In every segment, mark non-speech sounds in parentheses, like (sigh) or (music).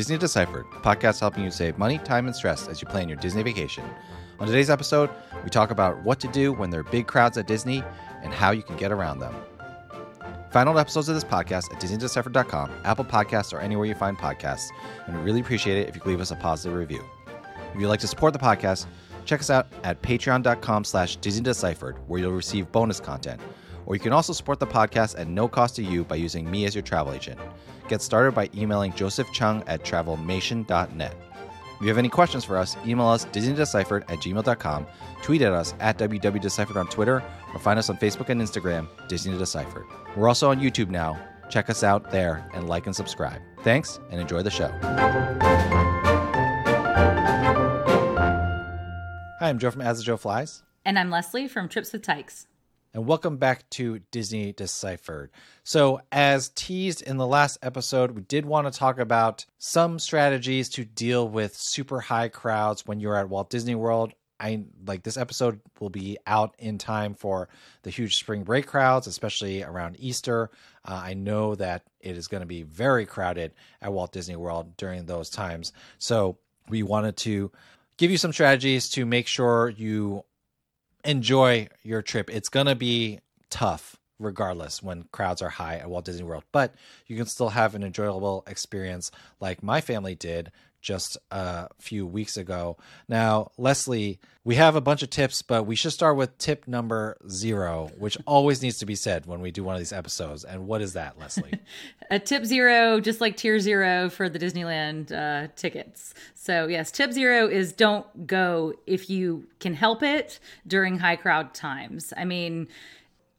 Disney Deciphered, podcast helping you save money, time, and stress as you plan your Disney vacation. On today's episode, we talk about what to do when there are big crowds at Disney and how you can get around them. Find all episodes of this podcast at DisneyDeciphered.com, Apple Podcasts, or anywhere you find podcasts, and we really appreciate it if you could leave us a positive review. If you'd like to support the podcast, check us out at patreon.com slash DisneyDeciphered, where you'll receive bonus content. Or you can also support the podcast at no cost to you by using me as your travel agent. Get started by emailing Joseph Cheung at travelmation.net. If you have any questions for us, email us DisneyDeciphered at gmail.com, tweet at us at WWDeciphered on Twitter, or find us on Facebook and Instagram, Disney Deciphered. We're also on YouTube now. Check us out there and like and subscribe. Thanks and enjoy the show. Hi, I'm Joe from As the Joe Flies. And I'm Leslie from Trips with Tykes. And welcome back to Disney Deciphered. So, as teased in the last episode, we did want to talk about some strategies to deal with super high crowds when you're at Walt Disney World. I like this episode will be out in time for the huge spring break crowds, especially around Easter. Uh, I know that it is going to be very crowded at Walt Disney World during those times. So, we wanted to give you some strategies to make sure you enjoy your trip. It's going to be tough regardless when crowds are high at Walt Disney World, but you can still have an enjoyable experience like my family did just a few weeks ago. Now, Leslie, we have a bunch of tips, but we should start with tip number zero, which always needs to be said when we do one of these episodes. And what is that, Leslie? (laughs) a tip zero, just like tier zero for the Disneyland uh, tickets. So, yes, tip zero is don't go if you can help it during high crowd times. I mean,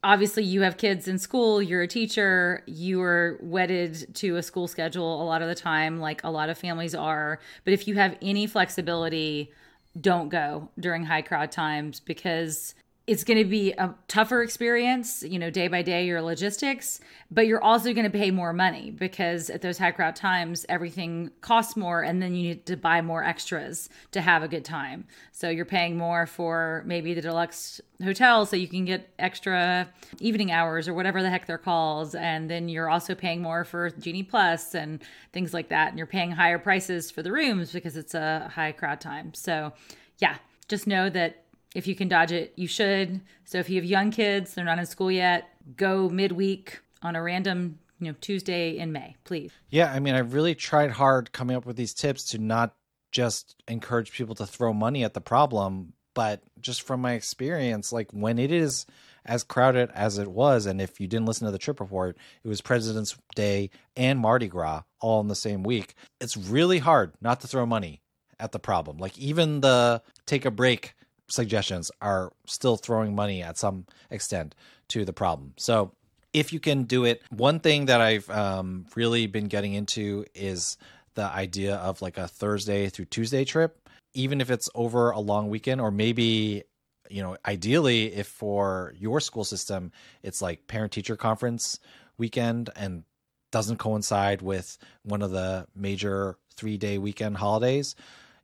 obviously you have kids in school you're a teacher you are wedded to a school schedule a lot of the time like a lot of families are. But if you have any flexibility don't go during high crowd times because it's going to be a tougher experience, you know, day by day, your logistics, but you're also going to pay more money because at those high crowd times, everything costs more and then you need to buy more extras to have a good time. So you're paying more for maybe the deluxe hotel so you can get extra evening hours or whatever the heck they're called. And then you're also paying more for Genie Plus and things like that. And you're paying higher prices for the rooms because it's a high crowd time. So, yeah, just know that if you can dodge it, you should. So if you have young kids, they're not in school yet, go midweek on a random you know Tuesday in May, please. Yeah, I mean, I really tried hard coming up with these tips to not just encourage people to throw money at the problem, but just from my experience, like when it is as crowded as it was, and if you didn't listen to the trip report, it was President's Day and Mardi Gras all in the same week. It's really hard not to throw money at the problem. Like even the take a break suggestions are still throwing money at some extent to the problem. So if you can do it, one thing that I've um, really been getting into is the idea of like a Thursday through Tuesday trip, even if it's over a long weekend, or maybe, you know, ideally, if for your school system, it's like parent teacher conference weekend and doesn't coincide with one of the major three day weekend holidays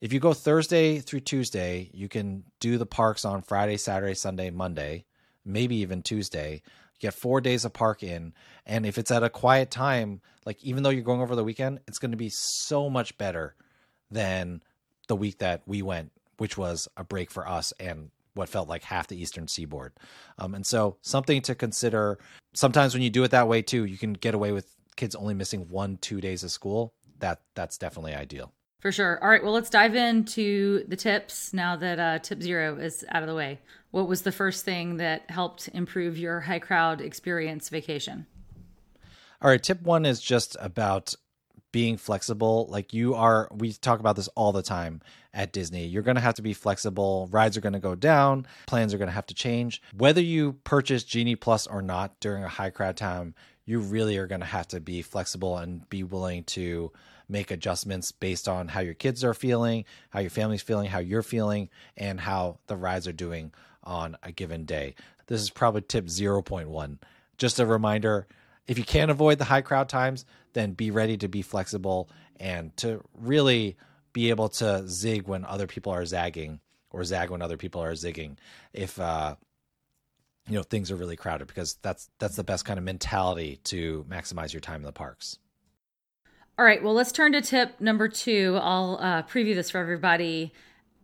if you go Thursday through Tuesday, you can do the parks on Friday, Saturday, Sunday, Monday, maybe even Tuesday. Get four days of park in. And if it's at a quiet time, like even though you're going over the weekend, it's going to be so much better than the week that we went, which was a break for us and what felt like half the eastern seaboard. Um, and so something to consider. Sometimes when you do it that way too, you can get away with kids only missing one, two days of school. That that's definitely ideal. For sure. All right. Well, let's dive into the tips now that uh, tip zero is out of the way. What was the first thing that helped improve your high crowd experience vacation? All right. Tip one is just about being flexible. Like you are, we talk about this all the time at Disney. You're going to have to be flexible. Rides are going to go down. Plans are going to have to change. Whether you purchase Genie Plus or not during a high crowd time, you really are going to have to be flexible and be willing to make adjustments based on how your kids are feeling, how your family's feeling, how you're feeling, and how the rides are doing on a given day. This is probably tip 0.1. Just a reminder if you can't avoid the high crowd times, then be ready to be flexible and to really be able to zig when other people are zagging or zag when other people are zigging. If uh, you know things are really crowded because that's that's the best kind of mentality to maximize your time in the parks. All right, well, let's turn to tip number two. I'll uh, preview this for everybody.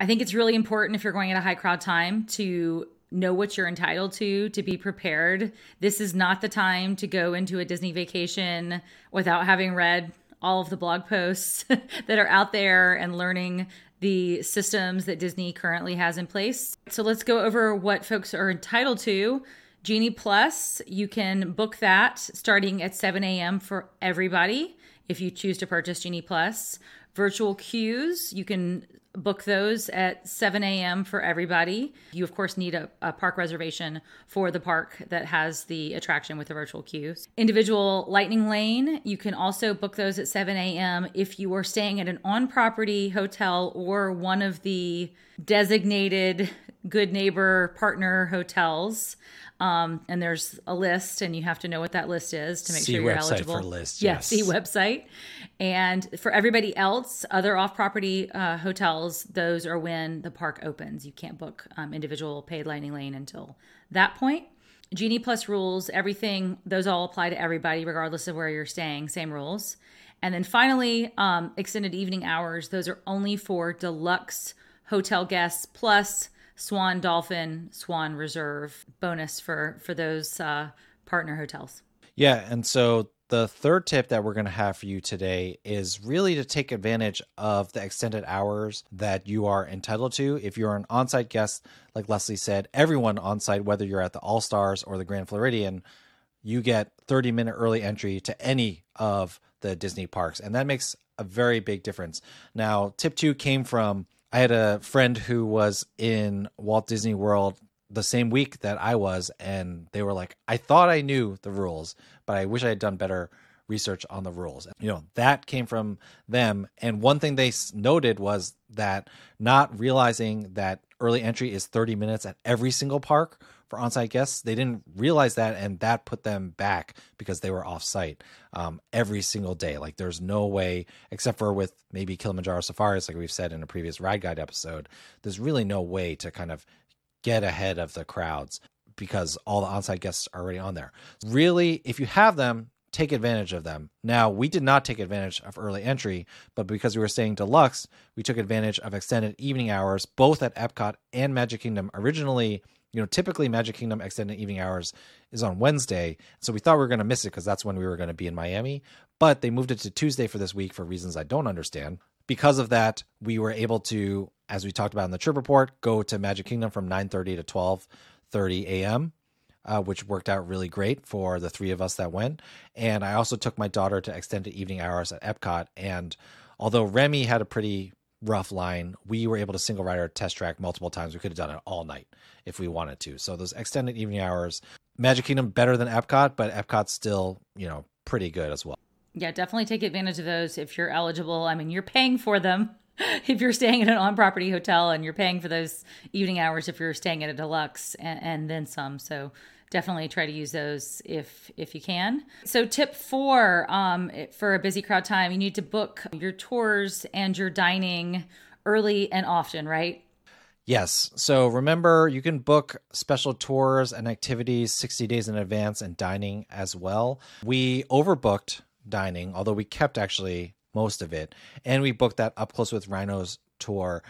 I think it's really important if you're going at a high crowd time to know what you're entitled to, to be prepared. This is not the time to go into a Disney vacation without having read all of the blog posts (laughs) that are out there and learning the systems that Disney currently has in place. So let's go over what folks are entitled to. Genie Plus, you can book that starting at 7 a.m. for everybody if you choose to purchase Genie Plus. Virtual queues, you can book those at 7 a.m. for everybody. You, of course, need a, a, park reservation for the park that has the attraction with the virtual queues. Individual lightning lane, you can also book those at 7 a.m. if you are staying at an on property hotel or one of the designated good neighbor partner hotels. Um, and there's a list, and you have to know what that list is to make see sure you're website eligible. For list, yeah, yes. see website. And for everybody else, other off-property uh, hotels, those are when the park opens. You can't book um, individual paid lightning lane until that point. Genie Plus rules, everything, those all apply to everybody, regardless of where you're staying, same rules. And then finally, um, extended evening hours, those are only for deluxe hotel guests plus Swan Dolphin, Swan Reserve bonus for for those uh, partner hotels. Yeah, and so the third tip that we're going to have for you today is really to take advantage of the extended hours that you are entitled to. If you're an on-site guest, like Leslie said, everyone on site, whether you're at the All Stars or the Grand Floridian, you get 30 minute early entry to any of the Disney parks, and that makes a very big difference. Now, tip two came from I had a friend who was in Walt Disney World the same week that I was, and they were like, I thought I knew the rules, but I wish I had done better research on the rules. You know, that came from them. And one thing they noted was that not realizing that early entry is 30 minutes at every single park for on-site guests. They didn't realize that, and that put them back because they were off-site um, every single day. Like there's no way, except for with maybe Kilimanjaro Safaris, like we've said in a previous ride guide episode. There's really no way to kind of get ahead of the crowds because all the on-site guests are already on there. Really, if you have them, take advantage of them. Now, we did not take advantage of early entry, but because we were staying deluxe, we took advantage of extended evening hours both at Epcot and Magic Kingdom. Originally, you know, typically Magic Kingdom extended evening hours is on Wednesday. So we thought we were going to miss it because that's when we were going to be in Miami. But they moved it to Tuesday for this week for reasons I don't understand. Because of that, we were able to, as we talked about in the trip report, go to Magic Kingdom from 9:30 to 12:30 a.m. Uh, which worked out really great for the three of us that went. And I also took my daughter to extended evening hours at Epcot. And although Remy had a pretty rough line, we were able to single rider test track multiple times. We could have done it all night if we wanted to. So those extended evening hours, Magic Kingdom better than Epcot, but Epcot's still, you know, pretty good as well. Yeah, definitely take advantage of those if you're eligible. I mean, you're paying for them (laughs) if you're staying at an on-property hotel, and you're paying for those evening hours if you're staying at a deluxe, and, and then some. So definitely try to use those if if you can. So tip four um, for a busy crowd time, you need to book your tours and your dining early and often, right? Yes. So remember, you can book special tours and activities 60 days in advance and dining as well. We overbooked dining, although we kept actually most of it, and we booked that up close with Rhinos tour.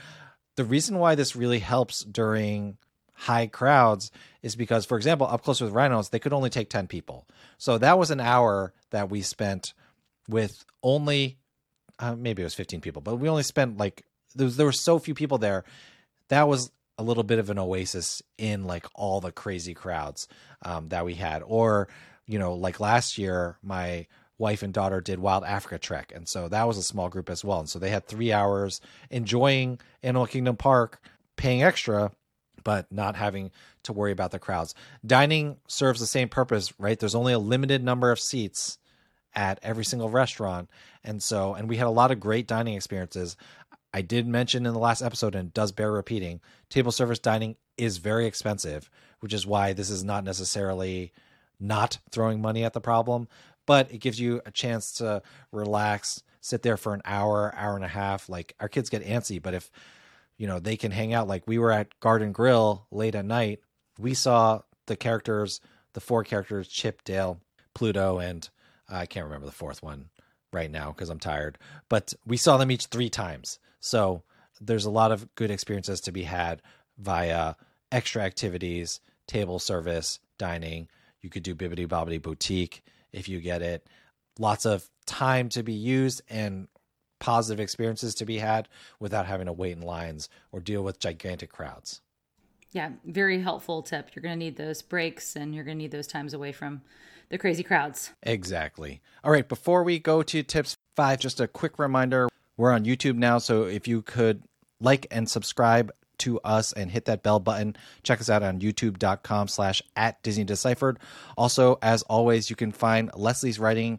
The reason why this really helps during high crowds is because, for example, up close with rhinos, they could only take 10 people. So that was an hour that we spent with only, uh, maybe it was 15 people, but we only spent like, there, was, there were so few people there. That was a little bit of an oasis in like all the crazy crowds um, that we had. Or, you know, like last year, my wife and daughter did Wild Africa Trek. And so that was a small group as well. And so they had three hours enjoying Animal Kingdom Park, paying extra but not having to worry about the crowds. Dining serves the same purpose, right? There's only a limited number of seats at every single restaurant. And so, and we had a lot of great dining experiences. I did mention in the last episode, and does bear repeating, table service dining is very expensive, which is why this is not necessarily not throwing money at the problem, but it gives you a chance to relax, sit there for an hour, hour and a half. Like our kids get antsy, but if you know they can hang out like we were at garden grill late at night we saw the characters the four characters chip dale pluto and uh, i can't remember the fourth one right now because I'm tired. But we saw them each three times. So there's a lot of good experiences to be had via extra activities, table service, dining. You could do Bibbidi Bobbidi Boutique if you get it. Lots of time to be used and positive experiences to be had without having to wait in lines or deal with gigantic crowds. Yeah, very helpful tip. You're going to need those breaks and you're going to need those times away from the crazy crowds. Exactly. All right, before we go to tips five, just a quick reminder we're on YouTube now. So if you could like and subscribe to us and hit that bell button. Check us out on youtube.com slash at Disney Deciphered. Also, as always, you can find Leslie's writing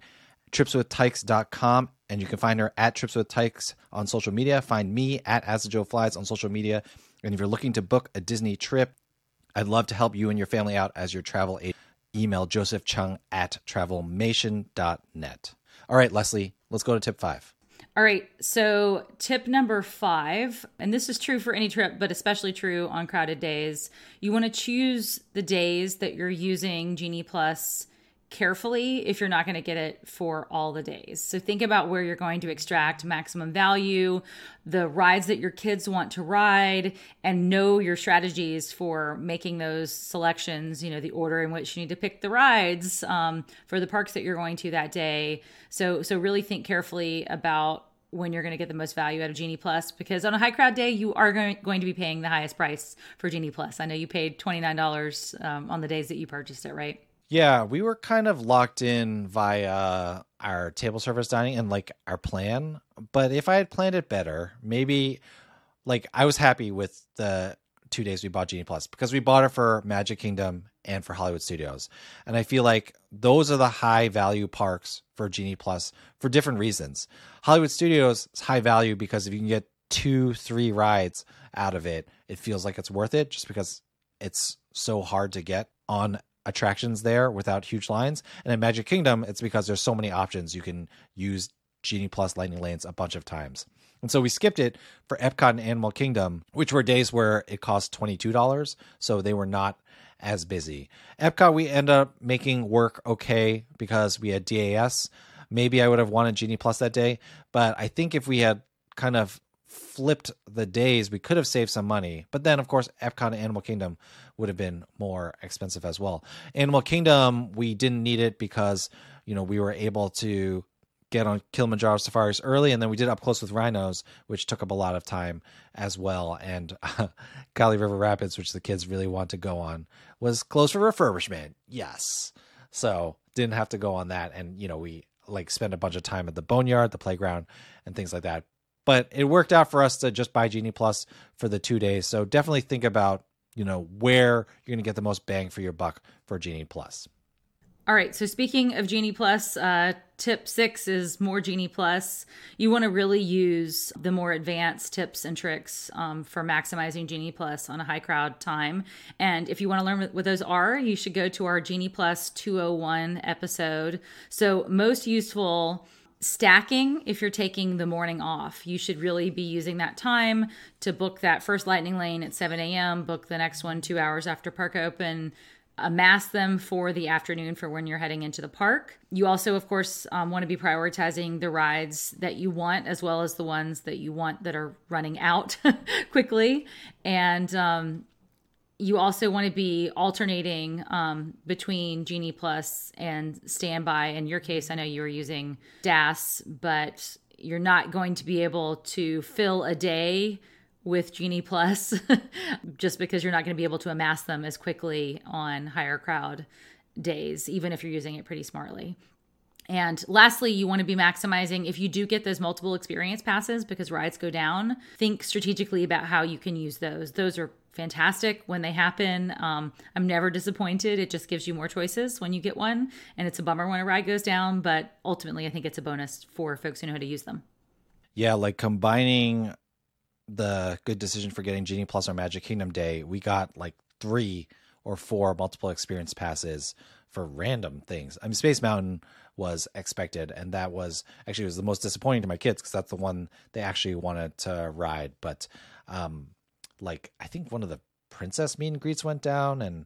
tripswithtykes.com and you can find her at tripswithtykes on social media. Find me at As the Joe Flies on social media. And if you're looking to book a Disney trip, I'd love to help you and your family out as your travel agent. Email Joseph Cheung at travelmation.net. All right, Leslie, let's go to tip five. All right. So, tip number five, and this is true for any trip, but especially true on crowded days. You want to choose the days that you're using Genie Plus carefully if you're not going to get it for all the days. So think about where you're going to extract maximum value, the rides that your kids want to ride, and know your strategies for making those selections, you know, the order in which you need to pick the rides um, for the parks that you're going to that day. So, so really think carefully about when you're going to get the most value out of Genie Plus because on a high crowd day, you are going, to be paying the highest price for Genie Plus. I know you paid $29 um, on the days that you purchased it, right? Yeah, we were kind of locked in via our table service dining and like our plan. But if I had planned it better, maybe like I was happy with the two days we bought Genie Plus because we bought it for Magic Kingdom and for Hollywood Studios. And I feel like those are the high value parks for Genie Plus for different reasons. Hollywood Studios is high value because if you can get two, three rides out of it, it feels like it's worth it just because it's so hard to get on attractions there without huge lines. And in Magic Kingdom, it's because there's so many options. You can use Genie Plus Lightning Lanes a bunch of times. And so we skipped it for Epcot and Animal Kingdom, which were days where it cost $22. So they were not as busy. Epcot, we end up making work okay because we had DAS. Maybe I would have wanted Genie Plus that day, but I think if we had kind of flipped the days, we could have saved some money. But then, of course, Epcot and Animal Kingdom would have been more expensive as well. Animal Kingdom, we didn't need it because you know we were able to get on Kilimanjaro safaris early, and then we did up close with rhinos, which took up a lot of time as well. And (laughs) Kali River Rapids, which the kids really want to go on, was closed for refurbishment. Yes, so didn't have to go on that, and you know we like spend a bunch of time at the boneyard, the playground, and things like that. But it worked out for us to just buy Genie Plus for the two days. So definitely think about you know where you're going to get the most bang for your buck for Genie Plus. All right. So speaking of Genie Plus, uh, tip six is more Genie Plus. You want to really use the more advanced tips and tricks um, for maximizing Genie Plus on a high crowd time. And if you want to learn what those are, you should go to our Genie Plus 201 episode. So most useful stacking if you're taking the morning off you should really be using that time to book that first lightning lane at 7 a.m book the next one two hours after park open amass them for the afternoon for when you're heading into the park. You also of course um, want to be prioritizing the rides that you want as well as the ones that you want that are running out (laughs) quickly. And um, you also want to be alternating um, between Genie Plus and Standby. In your case, I know you were using DAS, but you're not going to be able to fill a day with Genie Plus (laughs) just because you're not going to be able to amass them as quickly on higher crowd days, even if you're using it pretty smartly. And lastly, you want to be maximizing if you do get those multiple experience passes because rides go down, think strategically about how you can use those. Those are fantastic when they happen. Um, I'm never disappointed. It just gives you more choices when you get one. And it's a bummer when a ride goes down, but ultimately, I think it's a bonus for folks who know how to use them. Yeah, like combining the good decision for getting Genie Plus on Magic Kingdom Day, we got like three or four multiple experience passes for random things. I mean, Space Mountain was expected, and that was actually was the most disappointing to my kids because that's the one they actually wanted to ride. But um, like I think one of the princess meet and greets went down, and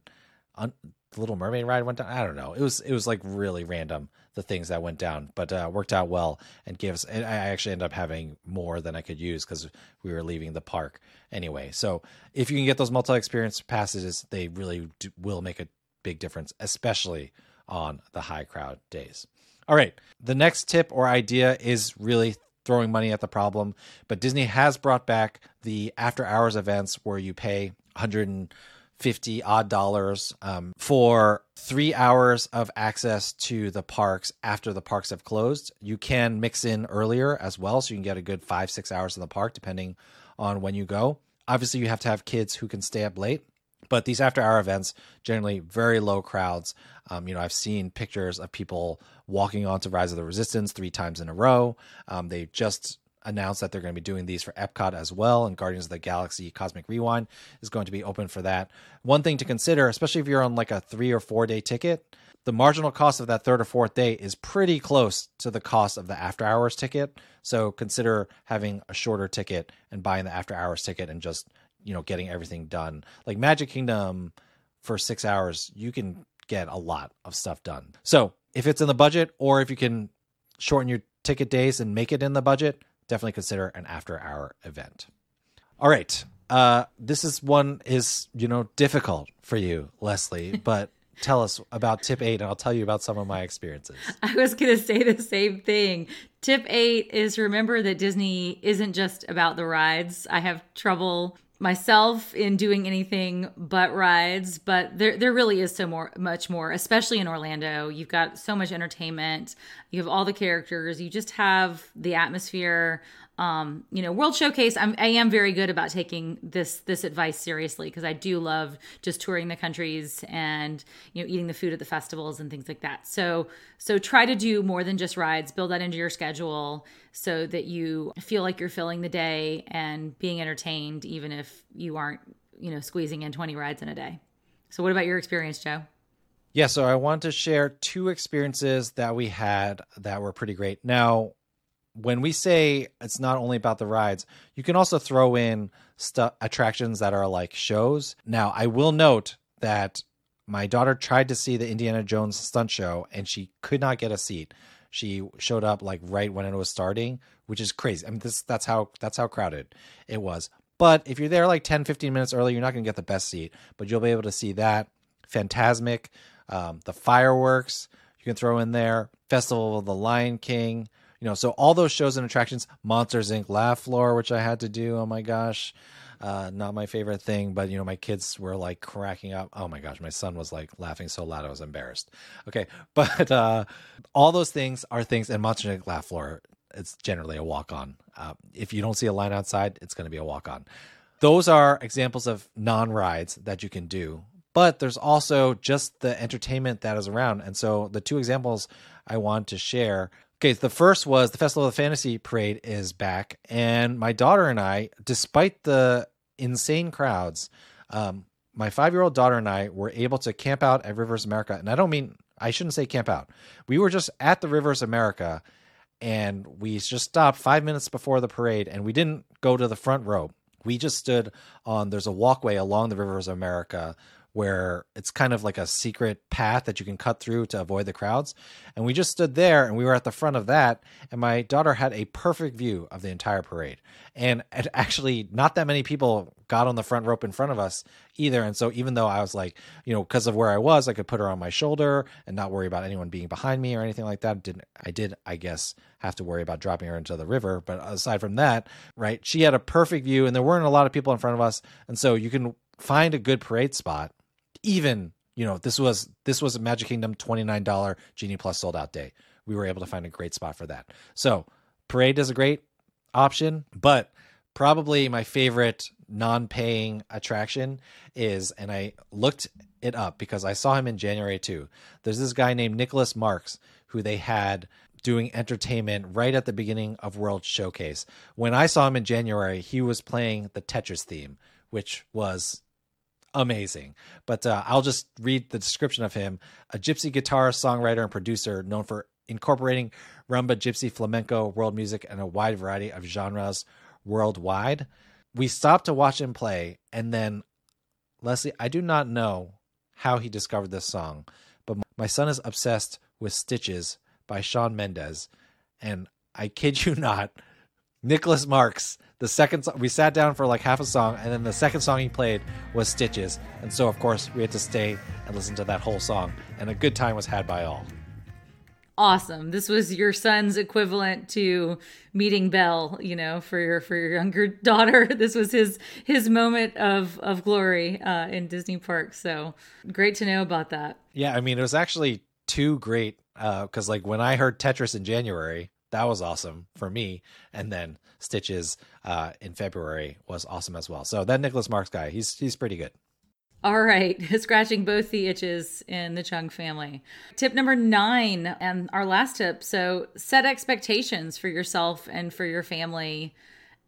un- the Little Mermaid ride went down. I don't know. It was it was like really random the things that went down, but uh, worked out well and gave us. And I actually ended up having more than I could use because we were leaving the park anyway. So if you can get those multi experience passes, they really do, will make a big difference, especially on the high crowd days. All right, the next tip or idea is really throwing money at the problem, but Disney has brought back the after hours events where you pay 150 odd dollars um, for three hours of access to the parks after the parks have closed. You can mix in earlier as well, so you can get a good five, six hours in the park depending on when you go. Obviously, you have to have kids who can stay up late, but these after hour events generally very low crowds. Um, you know, I've seen pictures of people walking onto Rise of the Resistance three times in a row. Um, they just announced that they're going to be doing these for Epcot as well, and Guardians of the Galaxy Cosmic Rewind is going to be open for that. One thing to consider, especially if you're on like a three or four day ticket, the marginal cost of that third or fourth day is pretty close to the cost of the after hours ticket. So consider having a shorter ticket and buying the after hours ticket and just, you know, getting everything done. Like Magic Kingdom for six hours, you can get a lot of stuff done. So if it's in the budget or if you can shorten your ticket days and make it in the budget, definitely consider an after hour event. All right. Uh, this is one is, you know, difficult for you, Leslie, (laughs) but tell us about tip eight and I'll tell you about some of my experiences. (laughs) I was going to say the same thing. Tip eight is remember that Disney isn't just about the rides. I have trouble myself in doing anything but rides, but there there really is so more much more, especially in Orlando. You've got so much entertainment. You have all the characters. You just have the atmosphere um, you know, World Showcase, I'm, I am very good about taking this this advice seriously because I do love just touring the countries and you know eating the food at the festivals and things like that. So so try to do more than just rides. Build that into your schedule so that you feel like you're filling the day and being entertained, even if you aren't you know squeezing in 20 rides in a day. So what about your experience, Joe? Yeah, so I want to share two experiences that we had that were pretty great. Now, when we say it's not only about the rides, you can also throw in stuff attractions that are like shows. Now, I will note that my daughter tried to see the Indiana Jones stunt show and she could not get a seat. She showed up like right when it was starting, which is crazy. I mean this that's how that's how crowded it was. But if you're there like 10 15 minutes early, you're not going to get the best seat, but you'll be able to see that Fantasmic, um, the fireworks, you can throw in there, Festival of the Lion King, you know, so all those shows and attractions, Monsters Inc., Laugh Floor, which I had to do. Oh my gosh. Uh, not my favorite thing, but you know, my kids were like cracking up. Oh my gosh, my son was like laughing so loud I was embarrassed. Okay, (laughs) but uh, all those things are things, and Monsters Inc. Laugh Floor, it's generally a walk on. Uh, if you don't see a line outside, it's going to be a walk on. Those are examples of non rides that you can do, but there's also just the entertainment that is around. And so the two examples I want to share Okay, the first was the Festival of the Fantasy Parade is back, and my daughter and I, despite the insane crowds, um, my five year old daughter and I were able to camp out at Rivers America. And I don't mean, I shouldn't say camp out. We were just at the Rivers America and we just stopped five minutes before the parade and we didn't go to the front row. We just stood on, there's a walkway along the Rivers America where it's kind of like a secret path that you can cut through to avoid the crowds. And we just stood there and we were at the front of that. And my daughter had a perfect view of the entire parade. And actually, not that many people got on the front rope in front of us either. And so, even though I was like, you know, because of where I was, I could put her on my shoulder and not worry about anyone being behind me or anything like that. Didn't I did, I guess, have to worry about dropping her into the river. But aside from that, right, she had a perfect view and there weren't a lot of people in front of us. And so, you can find a good parade spot even you know this was this was a Magic Kingdom twenty nine dollar Genie Plus sold out day. We were able to find a great spot for that. So Parade is a great option, but probably my favorite non paying attraction is, and I looked it up because I saw him in January too. There's this guy named Nicholas Marks who they had doing entertainment right at the beginning of World Showcase. When I saw him in January, he was playing the Tetris theme, which was amazing. But uh, I'll just read the description of him a gypsy guitarist, songwriter, and producer known for incorporating rumba, gypsy, flamenco, world music, and a wide variety of genres worldwide. We stopped to watch him play, and then, Leslie, I do not know how he discovered this song, but my son is obsessed with Stitches by Shawn Mendes. And I kid you not, Nicholas Marks, the second song, we sat down for like half a song, and then the second song he played was Stitches. And so, of course, we had to stay and listen to that whole song. And a good time was had by all. Awesome. This was your son's equivalent to meeting Belle, you know, for your for your younger (laughs) daughter. This was his his moment of of glory uh, in Disney Park. So great to know about that. Yeah, I mean, it was actually too great because uh, like when I heard Tetris in January, that was awesome for me, and then Stitches uh, in February was awesome as well. So that Nicholas Marks guy, he's he's pretty good. All right, (laughs) scratching both the itches in the Cheung family. Tip number nine, and our last tip. So set expectations for yourself and for your family.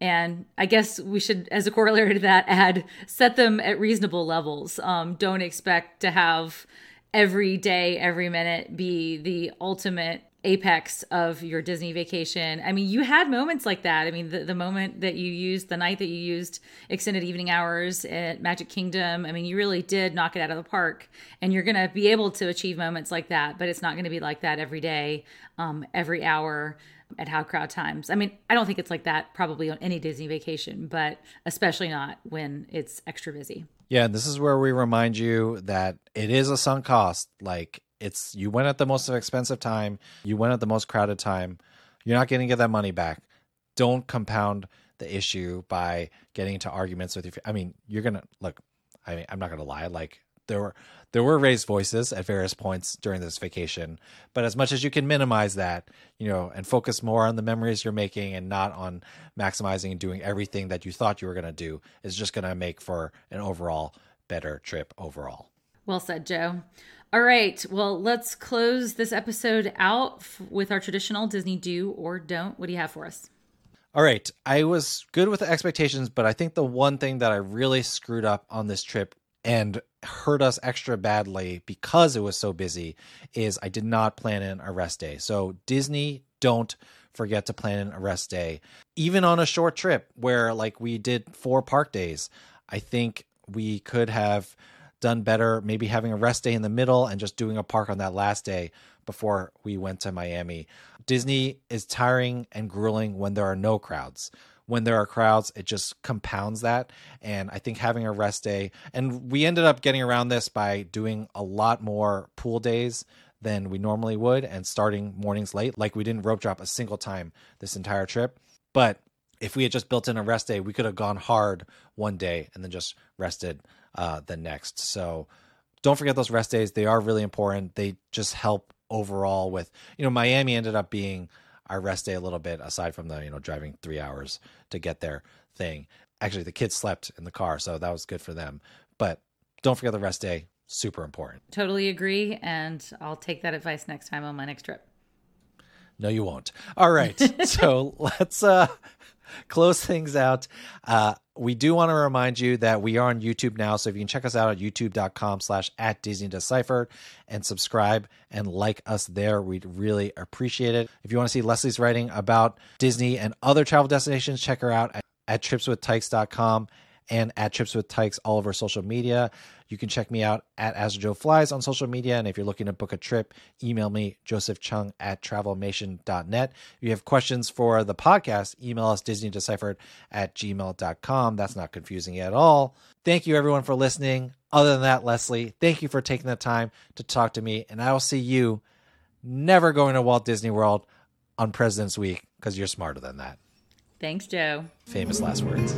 And I guess we should, as a corollary to that, add set them at reasonable levels. Um, don't expect to have every day, every minute be the ultimate apex of your Disney vacation. I mean, you had moments like that. I mean, the, the moment that you used, the night that you used extended evening hours at Magic Kingdom, I mean, you really did knock it out of the park. And you're going to be able to achieve moments like that, but it's not going to be like that every day, um, every hour at how crowd times. I mean, I don't think it's like that probably on any Disney vacation, but especially not when it's extra busy. Yeah, this is where we remind you that it is a sunk cost. Like it's you went at the most expensive time, you went at the most crowded time. You're not going to get that money back. Don't compound the issue by getting into arguments with your. I mean, you're gonna look. I mean, I'm not gonna lie. Like there were there were raised voices at various points during this vacation, but as much as you can minimize that, you know, and focus more on the memories you're making and not on maximizing and doing everything that you thought you were going to do, is just going to make for an overall better trip overall. Well said, Joe. All right. Well, let's close this episode out with our traditional Disney do or don't. What do you have for us? All right. I was good with the expectations, but I think the one thing that I really screwed up on this trip and hurt us extra badly because it was so busy is I did not plan in a rest day. So, Disney, don't forget to plan in a rest day. Even on a short trip where, like, we did four park days, I think we could have done better maybe having a rest day in the middle and just doing a park on that last day before we went to Miami. Disney is tiring and grueling when there are no crowds. When there are crowds, it just compounds that. And I think having a rest day, and we ended up getting around this by doing a lot more pool days than we normally would and starting mornings late. Like we didn't rope drop a single time this entire trip. But if we had just built in a rest day, we could have gone hard one day and then just rested uh, the next. So don't forget those rest days. They are really important. They just help overall with, you know, Miami ended up being our rest day a little bit aside from the, you know, driving three hours to get there thing. Actually, the kids slept in the car, so that was good for them. But don't forget the rest day. Super important. Totally agree. And I'll take that advice next time on my next trip. No, you won't. All right. (laughs) so let's uh (laughs) close things out. Uh, we do want to remind you that we are on YouTube now, so if you can check us out at youtube.com slash at Disney Deciphered and subscribe and like us there, we'd really appreciate it. If you want to see Leslie's writing about Disney and other travel destinations, check her out at, at tripswithtykes.com and at Trips with Tykes all over social media. You can check me out at As Joe Flies on social media. And if you're looking to book a trip, email me, Joseph Cheung at travelmation.net. If you have questions for the podcast, email us DisneyDeciphered at gmail.com. That's not confusing at all. Thank you, everyone, for listening. Other than that, Leslie, thank you for taking the time to talk to me. And I will see you never going to Walt Disney World on President's Week because you're smarter than that. Thanks, Joe. Famous last words.